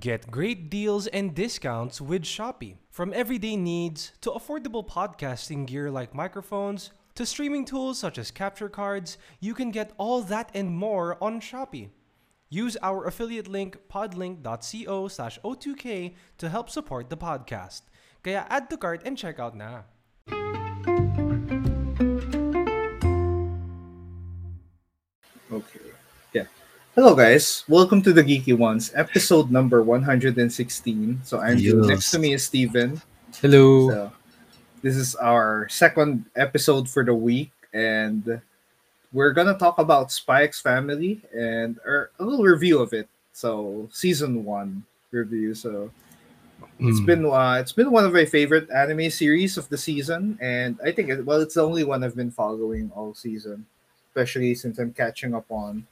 Get great deals and discounts with Shopee. From everyday needs to affordable podcasting gear like microphones to streaming tools such as capture cards, you can get all that and more on Shopee. Use our affiliate link podlink.co slash O2K to help support the podcast. Kaya add to cart and check out na. Okay. Hello, guys. Welcome to the Geeky Juans, episode number 116. So, I'm Yes. next to me is Steven. Hello. So, this is our second episode for the week, and we're gonna talk about Spy X Family and or a little review of it. So, season one review. So, it's Mm. been uh, it's been one of my favorite anime series of the season, and I think it, well, it's the only one I've been following all season, especially since I'm catching up on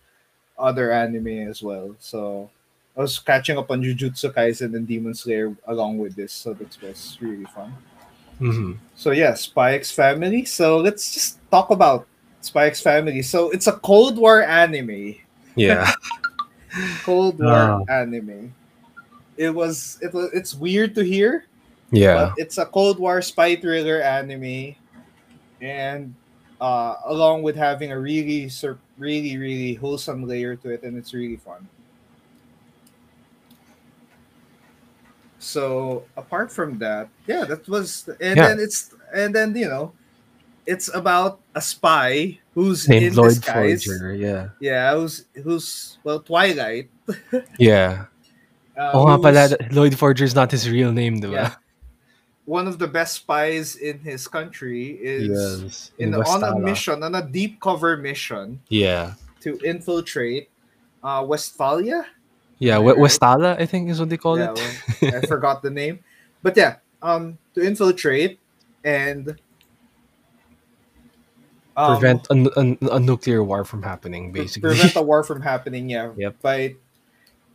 other anime as well. So I was catching up on Jujutsu Kaisen and Demon Slayer along with this, so that was really fun. Mhm. So yeah, Spy X Family. So let's just talk about Spy X Family. So it's a Cold War anime. Yeah. Cold War anime. It was it was it's weird to hear, Yeah. but it's a Cold War spy thriller anime, and uh, along with having a really, sur- really, really wholesome layer to it, and it's really fun. So apart from that, yeah, that was, and Yeah. then it's, and then you know, it's about a spy who's Named in Loid disguise. Forger. Yeah. Yeah, who's who's well Twilight. Yeah. Uh, Oh nga pala, Loid Forger is not his real name, di Yeah. One of the best spies in his country is Yes. in, In on a mission, on a deep cover mission Yeah. to infiltrate uh, Westphalia. Yeah. Right? Westala, I think is what they call Yeah, it. well, I forgot the name, but yeah, um, to infiltrate and um, Prevent a, a, a nuclear war from happening, basically. prevent a war from happening. Yeah, Yep. by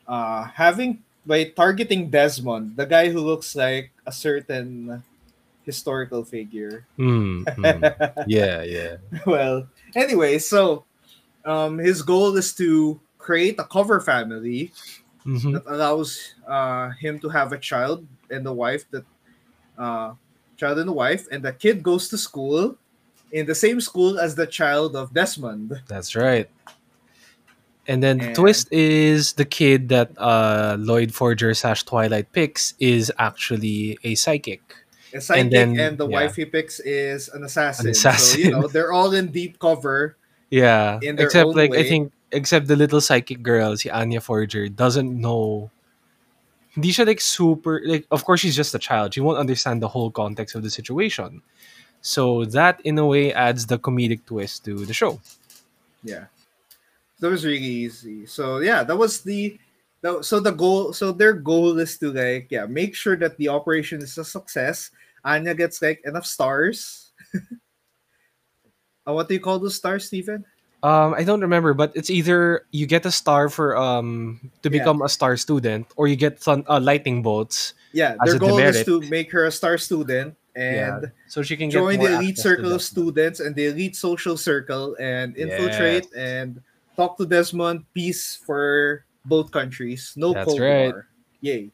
uh, having by targeting Desmond, the guy who looks like a certain historical figure. Mm, mm. Yeah, yeah. well, anyway, so um, his goal is to create a cover family Mhm. that allows uh, him to have a child and a wife that uh, child and a wife, and the kid goes to school in the same school as the child of Desmond. That's right. And then the twist is the kid that uh, Loid Forger slash Twilight picks is actually a psychic. A sidekick and, then- the yeah. wife he picks is an assassin. An So you know they're all in deep cover. Yeah. in their except own like I think except the little psychic girl, si Anya Forger, doesn't know hindi siya like super like of course she's just a child. She won't understand the whole context of the situation. So that in a way adds the comedic twist to the show. Yeah, that was really easy. So yeah, that was the. So the goal, so their goal is to like, yeah, make sure that the operation is a success. Anya gets like enough stars. uh, what do you call those stars, Steven? Um, I don't remember, but it's either you get a star for um to Yeah. become a star student, or you get sun, uh, lightning bolts. Yeah, their goal is to make her a star student and yeah, so she can join the elite circle of students and the elite social circle and infiltrate Yes. and talk to Desmond. Peace for both countries. No That's Cold right. War. Yay.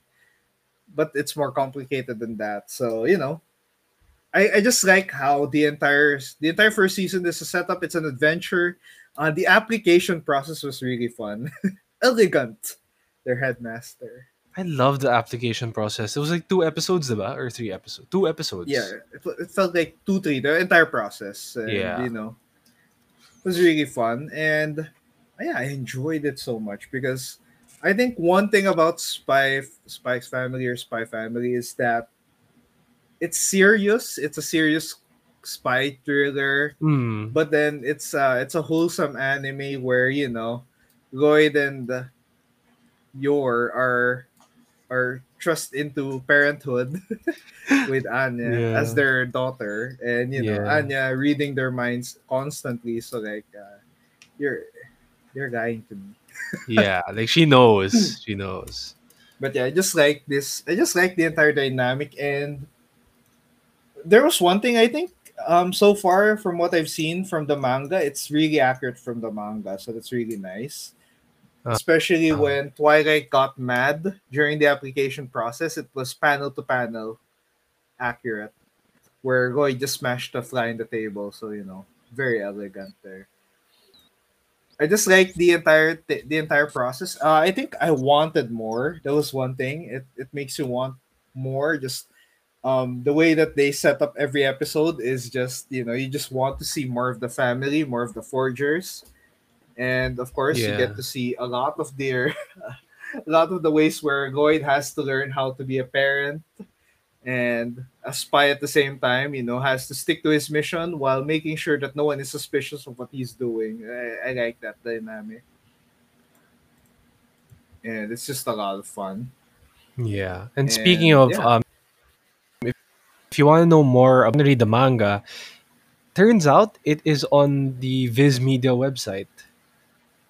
But it's more complicated than that. So, you know, I, I just like how the entire the entire first season is a setup. It's an adventure. Uh, the application process was really fun. Elegant. Their headmaster. I love the application process. It was like two episodes, diba? Or three episodes. Two episodes. yeah it, it felt like two three the entire process and, Yeah. you know it was really fun and yeah i enjoyed it so much because i think one thing about spy spike's family or spy family is that it's serious it's a serious spy thriller Mm. but then it's uh it's a wholesome anime where you know loid and yor are are thrust into parenthood with Anya Yeah. as their daughter, and you know Yeah. Anya reading their minds constantly. So like, uh, you're you're lying to me. yeah, like she knows. She knows. But yeah, I just like this. I just like the entire dynamic, and there was one thing I think. Um, so far from what I've seen from the manga, it's really accurate from the manga, so that's really nice. Uh, Especially uh. when Twilight got mad during the application process, it was panel to panel accurate. Where Roy just smashed the fly in the table, so you know, very elegant there. I just like the entire th- the entire process. Uh, I think I wanted more. That was one thing. It it makes you want more. Just um the way that they set up every episode is just you know you just want to see more of the family, more of the forgers, and of course you get to see a lot of their a lot of the ways where Loid has to learn how to be a parent and a spy at the same time, you know, has to stick to his mission while making sure that no one is suspicious of what he's doing. I, I like that dynamic. And it's just a lot of fun. Yeah. And speaking of, yeah. um, if, if you want to know more, I'm gonna read the manga. Turns out it is on the Viz Media website,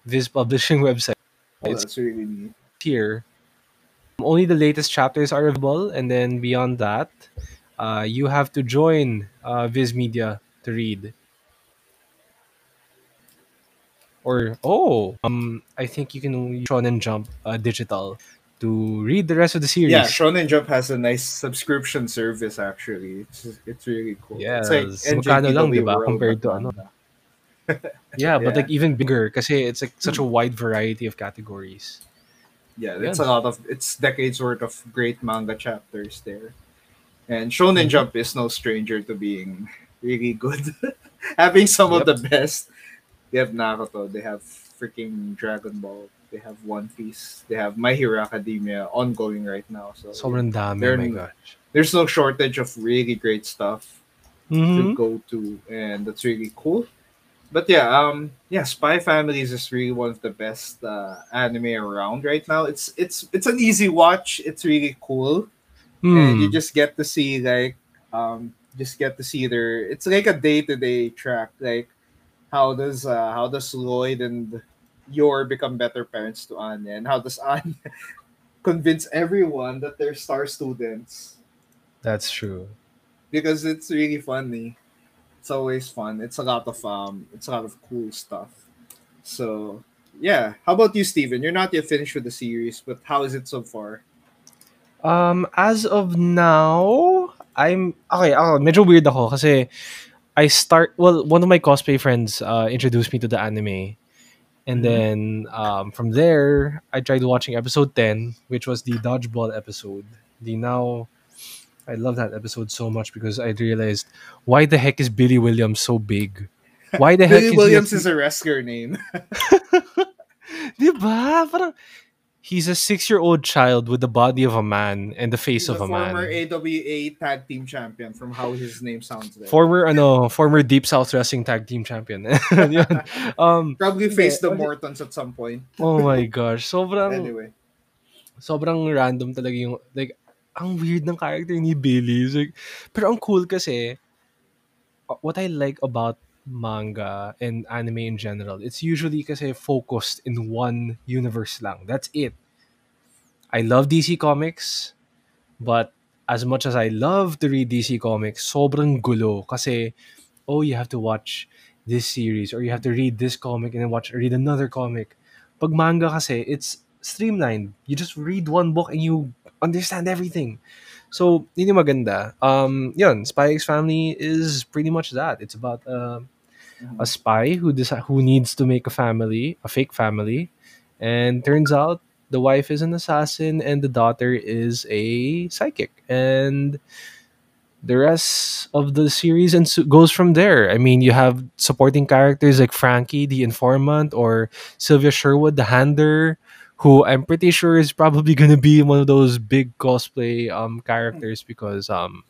Viz Publishing website. Oh, It's that's really neat. here. Only the latest chapters are available, and then beyond that, uh, you have to join uh, Viz Media to read. Or oh, um, I think you can use Shonen Jump uh, digital to read the rest of the series. Yeah, Shonen Jump has a nice subscription service actually. It's it's really cool. it's like. Magkano lang, diba, compared to ano. Yeah, but Yeah. like even bigger because it's like such a wide variety of categories. Yeah, it's a lot of it's decades worth of great manga chapters there. And Shonen. Jump is no stranger to being really good. Having some of the best. They have Naruto, they have freaking Dragon Ball, they have One Piece, they have My Hero Academia ongoing right now. So Sobrang dami, oh my gosh. there's no shortage of really great stuff to Mhm. go to and that's really cool but yeah um yeah spy families is just really one of the best uh, anime around right now it's it's it's an easy watch it's really cool and you Hmm. just get to see like um just get to see their it's like a day-to-day track like how does uh how does loid and yor become better parents to anya and how does anya convince everyone that they're star students That's true. because it's really funny. It's always fun. It's a lot of um it's a lot of cool stuff. So yeah. How about you, Steven? You're not yet finished with the series, but how is it so far? Um, as of now, I'm okay. Oh, medyo weird ako kasi I start. Well, one of my cosplay friends uh, introduced me to the anime, and Mhm. then um, from there, I tried watching episode ten, which was the dodgeball episode. The now, I love that episode so much because I realized why the heck is Billy Williams so big? Why the heck Billy is Williams he is a wrestler name. Diba? Parang, he's a six-year-old child with the body of a man and the face He's of a a man. former AWA tag team champion from how his name sounds there. Former ano, former Deep South Wrestling Tag Team Champion. Um, Probably faced the Mortons at some point. oh my gosh, sobrang Anyway. sobrang random talaga yung like ang weird ng character ni Billy. Like, pero ang cool kasi uh, what I like about manga and anime in general, it's usually kasi focused in one universe lang. That's it. I love DC Comics, but as much as I love to read DC Comics, sobrang gulo kasi oh, you have to watch this series or you have to read this comic and then watch read another comic. Pag manga kasi, it's streamlined. You just read one book and you understand everything. So, yun yung maganda. Um, yun, Spy X Family is pretty much that. It's about uh, a spy who deci- who needs to make a family, a fake family, and turns out the wife is an assassin and the daughter is a psychic. And the rest of the series and goes from there. I mean, you have supporting characters like Frankie, the informant, or Sylvia Sherwood, the hander, who I'm pretty sure is probably gonna be one of those big cosplay um characters because um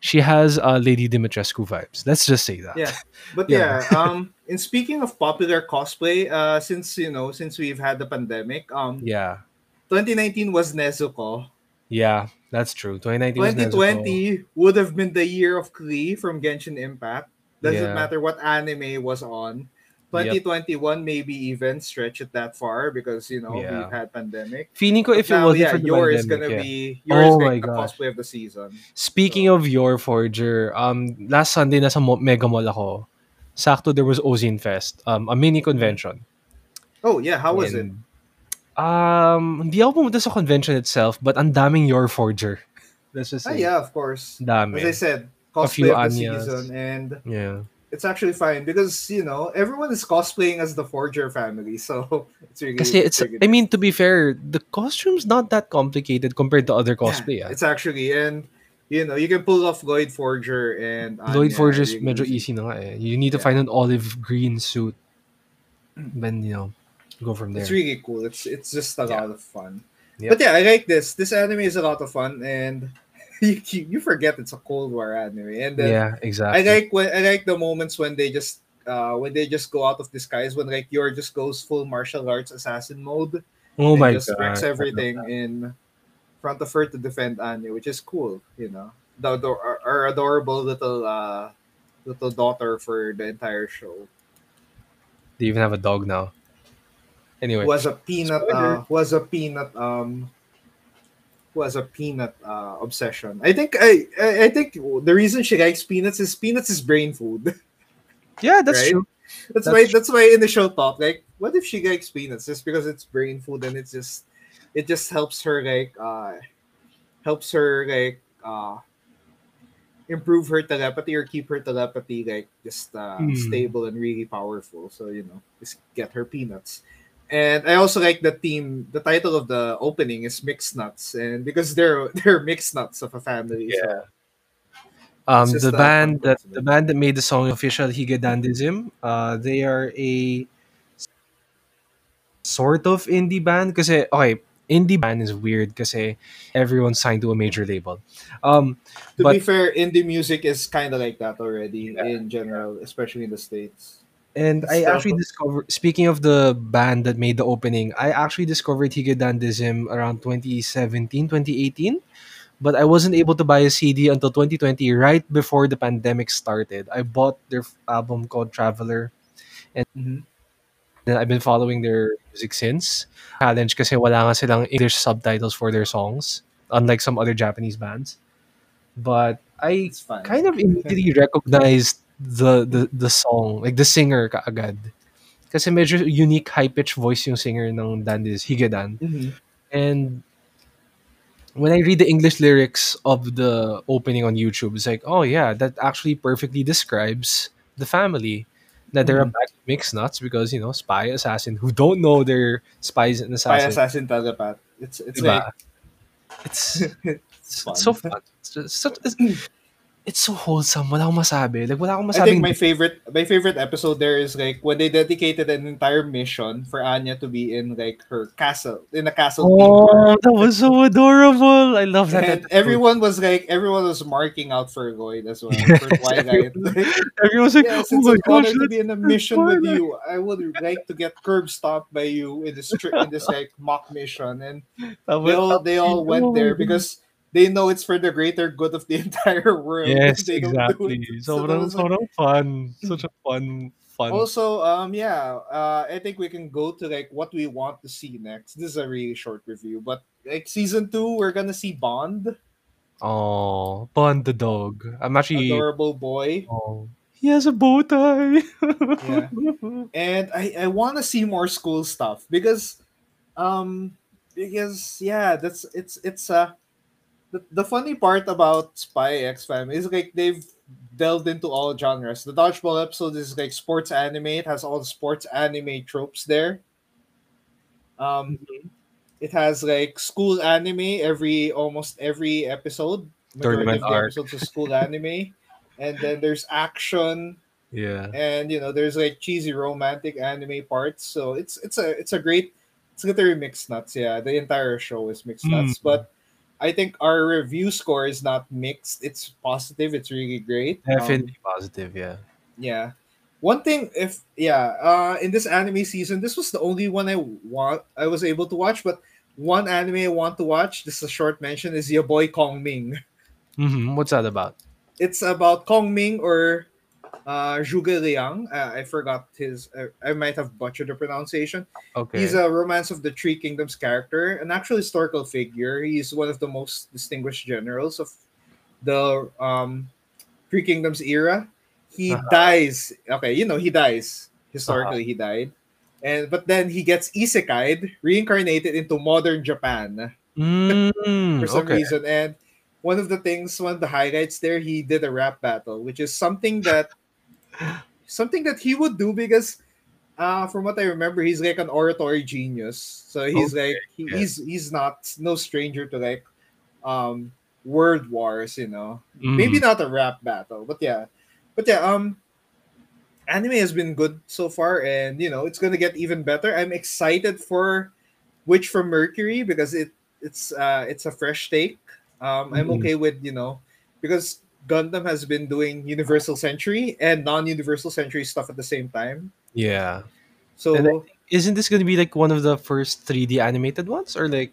she has uh, Lady Dimitrescu vibes. Let's just say that. Yeah. But Yeah. yeah, um and speaking of popular cosplay, uh since you know, since we've had the pandemic, um Yeah. 2019 was Nezuko. Yeah, that's true. 2019 was Nezuko. 2020 would have been the year of Klee from Genshin Impact. Doesn't Yeah. matter what anime was on. 2021 maybe even stretch it that far because you know Yeah. we've had pandemic. Feeling ko if it now, wasn't yeah, for the yours is gonna yeah. be yours Oh my the gosh. cosplay of the season. Speaking of Yor Forger, um, last Sunday nasa Mega Mall ako. Sakto there was Ozine Fest, um, a mini convention. Oh yeah, how was it? And, Um, hindi ako pumunta sa convention itself, but ang daming Yor Forger. Let's just Ah, yeah, of course. Dami. As I said, cosplay of the Anyas. season, and Yeah. It's actually fine because you know everyone is cosplaying as the Forger family, so it's really. Kasi it's, I mean, to be fair, the costume's not that complicated compared to other cosplay. Yeah, ah. It's actually and you know you can pull off Loid Forger and Loid Anya Forger's really medyo easy. na eh. You need to Yeah. find an olive green suit. Then, you know, go from there. It's really cool. It's it's just a Yeah. lot of fun. Yep. But yeah, I like this. This anime is a lot of fun, and you you forget it's a Cold War anime, and then yeah, I like when I like the moments when they just uh when they just go out of disguise when like Yor just goes full martial arts assassin mode oh and my just god. wrecks everything in front of her to defend Anya, which is cool. You know, the, the our, our adorable little uh little daughter for the entire show They even have a dog now. Anyway, was a peanut Spoiler. uh was a peanut um was a peanut uh obsession. I think I, I I think the reason she likes peanuts is peanuts is brain food. yeah, that's right? true. That's, That's why true. that's why in the show talk like what if she likes peanuts just because it's brain food and it's just it just helps her like uh helps her like uh improve her telepathy or keep her telepathy like just uh Hmm. stable and really powerful so you know just get her peanuts and I also like the theme the title of the opening is mixed nuts. And because they're they're mixed nuts of a family so Yeah. Um, the band that the band that made the song official HIGE Dandism, uh, they are a sort of indie band. Because okay, indie band is weird because everyone's signed to a major label. Um, to but be fair indie music is kind of like that already Yeah, in general especially in the states and I actually discovered speaking of the band that made the opening, I actually discovered HIGE Dandism around 2017, 2018. But I wasn't able to buy a CD until 2020, right before the pandemic started. I bought their album called Traveler. And mm-hmm. I've been following their music since. Challenge kasi wala nga silang English subtitles for their songs, unlike some other Japanese bands. But I kind of immediately recognized the, the the song, like the singer kaagad. Kasi medyo unique high-pitched voice yung singer ng Dandis, Higedan. Mhm. And when I read the English lyrics of the opening on YouTube, it's like, oh yeah, that actually perfectly describes the family. That they're a Mhm. bag of mixed nuts because you know spy assassin who don't know they're spies and assassins. Spy assassin telepath it's it's Diba? like It's, it's it's, fun. so fun. It's, just, it's, it's so wholesome. Wala akong masabi. Like wala akong I think my favorite my favorite episode there is like when they dedicated an entire mission for Anya to be in like her castle in a castle Oh, that was so adorable. I love that. and episode. everyone was like everyone was marking out for Loid as well Yes, for Twilight. Everyone's like, yes, oh my gosh, to be in a mission with you. I would like to get curb stomped by you in this tri- in this like mock mission, and that they all they all went there because they know it's for the greater good of the entire world. Yes, They exactly. So was like- fun. Such a fun, fun. also, um, yeah, uh, I think we can go to like what we want to see next. This is a really short review, but like season two, we're gonna see Bond, Oh, Bond the dog. I'm actually. adorable boy, Oh, he has a bow tie. Yeah. and I I want to see more school stuff because, um, because yeah, that's it's it's uh the, the funny part about Spy X Family is like they've delved into all genres. The dodgeball episode is like sports anime. It has all the sports anime tropes there. Um, it has like school anime every almost every episode. Tournament of episodes is school anime, and then there's action yeah. and you know there's like cheesy romantic anime parts so it's it's a it's a great it's literally mixed nuts yeah the entire show is mixed nuts Mm. but i think our review score is not mixed it's positive it's really great Um, Definitely positive. Yeah. yeah one thing if yeah uh in this anime season this was the only one i want i was able to watch but one anime i want to watch this is a short mention is your boy kong ming hmm What's that about? it's about Kong Ming or uh, Zhuge Liang. Uh, I forgot his. Uh, I might have butchered the pronunciation. Okay. He's a Romance of the Three Kingdoms character, an actual historical figure. He's one of the most distinguished generals of the um, Three Kingdoms era. He Uh-huh. dies. Okay, you know he dies. Historically, he died, and but then he gets isekai'd, reincarnated into modern Japan Mm, for some okay. reason. And one of the things, one of the highlights there, he did a rap battle, which is something that something that he would do because uh from what I remember, he's like an oratory genius. So he's Okay, like he, yeah. he's he's not no stranger to like um word wars, you know. Maybe Mm. not a rap battle, but yeah. But yeah, um anime has been good so far and you know it's gonna get even better. I'm excited for Witch from Mercury because it it's uh it's a fresh take. Um I'm Mhm. okay with, you know, because Gundam has been doing Universal Century and non-Universal Century stuff at the same time. Yeah. So Isn't this going to be like one of the first 3D animated ones, or like?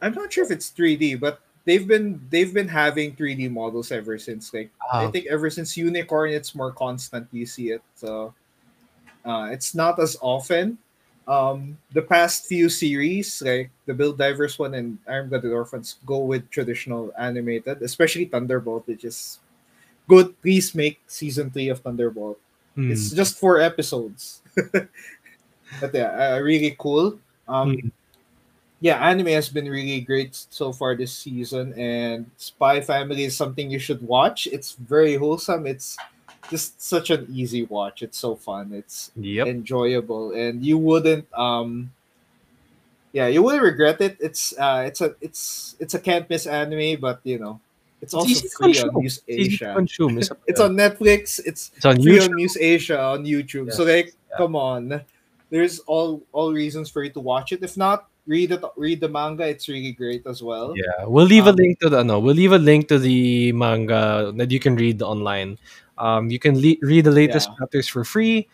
I'm not sure if it's 3D, but they've been they've been having 3D models ever since like Ah, I think ever since Unicorn it's more constant you see it. So uh, it's not as often. Um, the past few series, like the Build Divers one and Iron Blooded Orphans, go with traditional animated, especially Thunderbolt, which is good. Please make season three of Thunderbolt. hmm. It's just four episodes. but yeah, uh, really cool. Um, Mm. Yeah, anime has been really great so far this season, and Spy Family is something you should watch. It's very wholesome. It's just such an easy watch. It's so fun. It's Yep. enjoyable, and you wouldn't um. Yeah, you wouldn't regret it. It's uh, it's a it's it's a can't miss anime, but you know, it's, also to free on. Muse It's Asia. consume. It's, It's on Netflix. It's It's on free YouTube. on Muse Asia on YouTube. So Yes, like, yeah. come on, there's all all reasons for you to watch it. If not, read it. Read the manga. It's really great as well. Yeah, we'll leave a Um, link to the no. We'll leave a link to the manga that you can read online. Um, you can le- read the latest Yeah. chapters for free,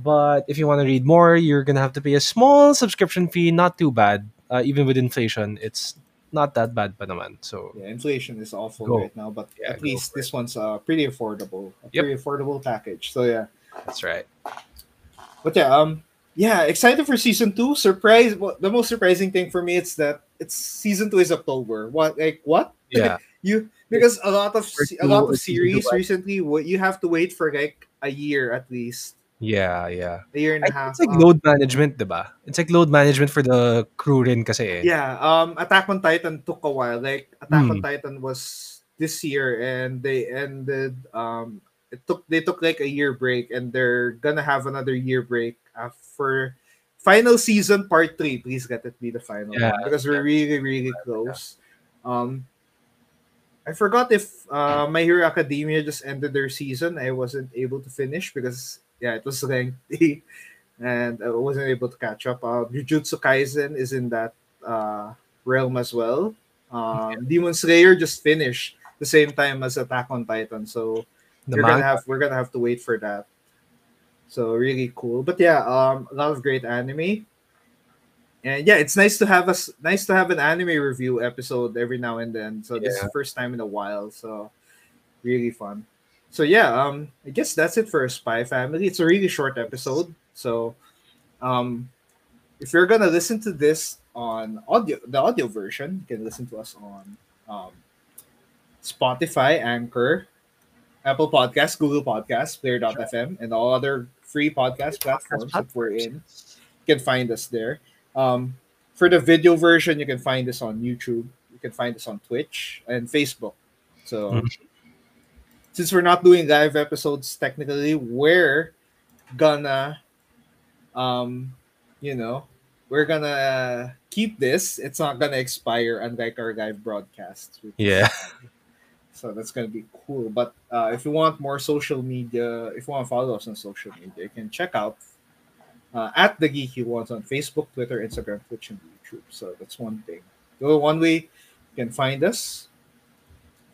but if you want to read more, you're gonna have to pay a small subscription fee. Not too bad. Uh, even with inflation, it's not that bad, but naman. So Yeah, inflation is awful Go. right now, but Yeah, at least this one's uh pretty affordable. A Yep. pretty affordable package. So yeah. that's right. But yeah, um, yeah, excited for season two. Surprise! Well, the most surprising thing for me is that it's season two is October. What? Like what? Yeah, You because a lot of a lot of series recently, what you have to wait for like a year at least, yeah, yeah. a year and I a think half. it's like um, load management, diba? It's like load management for the crew rin kasi eh. Yeah, um, Attack on Titan took a while. Like Attack on Hmm. Titan was this year, and they ended. Um, it took they took like a year break, and they're gonna have another year break uh, for final season part three. Please let it be the final Yeah, one because we're really really close. Um, I forgot if uh, My Hero Academia just ended their season. I wasn't able to finish because yeah, it was lengthy, and I wasn't able to catch up. Uh, Jujutsu Kaisen is in that uh, realm as well. Um, Demon Slayer just finished the same time as Attack on Titan, so The we're gonna have we're gonna have to wait for that. So really cool, but yeah, um, a lot of great anime, and yeah, it's nice to have us nice to have an anime review episode every now and then. So this is the first time in a while, so really fun. So yeah, um, I guess that's it for Spy Family. It's a really short episode, so um, if you're gonna listen to this on audio, the audio version, you can listen to us on um, Spotify, Anchor, Apple Podcasts, Google Podcasts, Player.fm, and all other free podcast platforms that we're in. You can find us there. Um, for the video version, you can find us on YouTube. You can find us on Twitch and Facebook. So, Mhm. Since we're not doing live episodes technically, we're gonna, um, you know, we're gonna keep this. It's not gonna expire, unlike our live broadcasts. Yeah. so that's gonna be cool. But uh, if you want more social media, if you want to follow us on social media, you can check out uh, at the Geeky Juans on Facebook, Twitter, Instagram, Twitch, and YouTube. So that's one thing. The one way you can find us,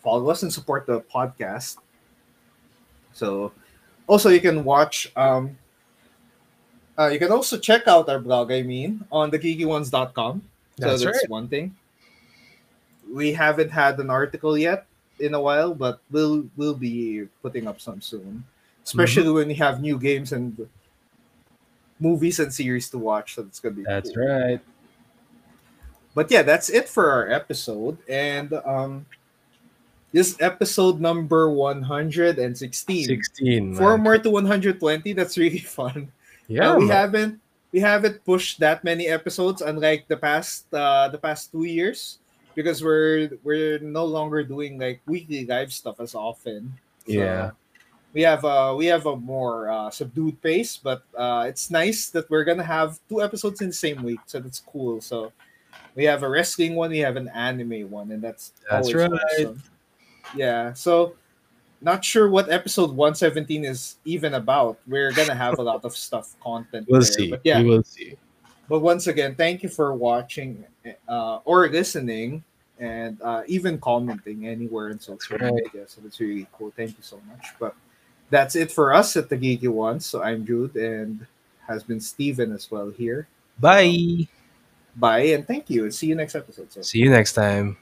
follow us, and support the podcast. So also you can watch. Um, uh, you can also check out our blog. I mean, on thegeekyjuans.com. So That's that's right. one thing. We haven't had an article yet in a while, but we'll we'll be putting up some soon. Especially Mm-hmm. when we have new games and movies and series to watch. So it's gonna be That's cool. right. But yeah, that's it for our episode. And um this episode number 116. 16. Four man. more to 120. That's really fun. Yeah. Uh, we man. haven't we haven't pushed that many episodes, unlike the past uh, the past two years, because we're we're no longer doing like weekly live stuff as often. So Yeah. we have a we have a more uh, subdued pace, but uh, it's nice that we're gonna have two episodes in the same week, so that's cool. So we have a wrestling one, we have an anime one, and that's That's right. awesome. Yeah, so not sure what episode 117 is even about. We're gonna have a lot of stuff content. We'll there, see. But yeah, We will see. but once again, thank you for watching uh, or listening and uh, even commenting anywhere in social right. media. So that's really cool. Thank you so much. But that's it for us at the Geeky Juans. So I'm Jude and has been Steven as well here. Bye. Bye and thank you. And see you next episode. So. See you next time.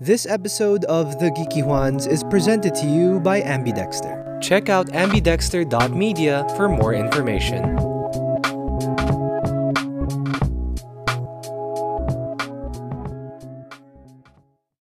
This episode of The Geeky Juans is presented to you by Ambidexter. Check out ambidexter.media for more information.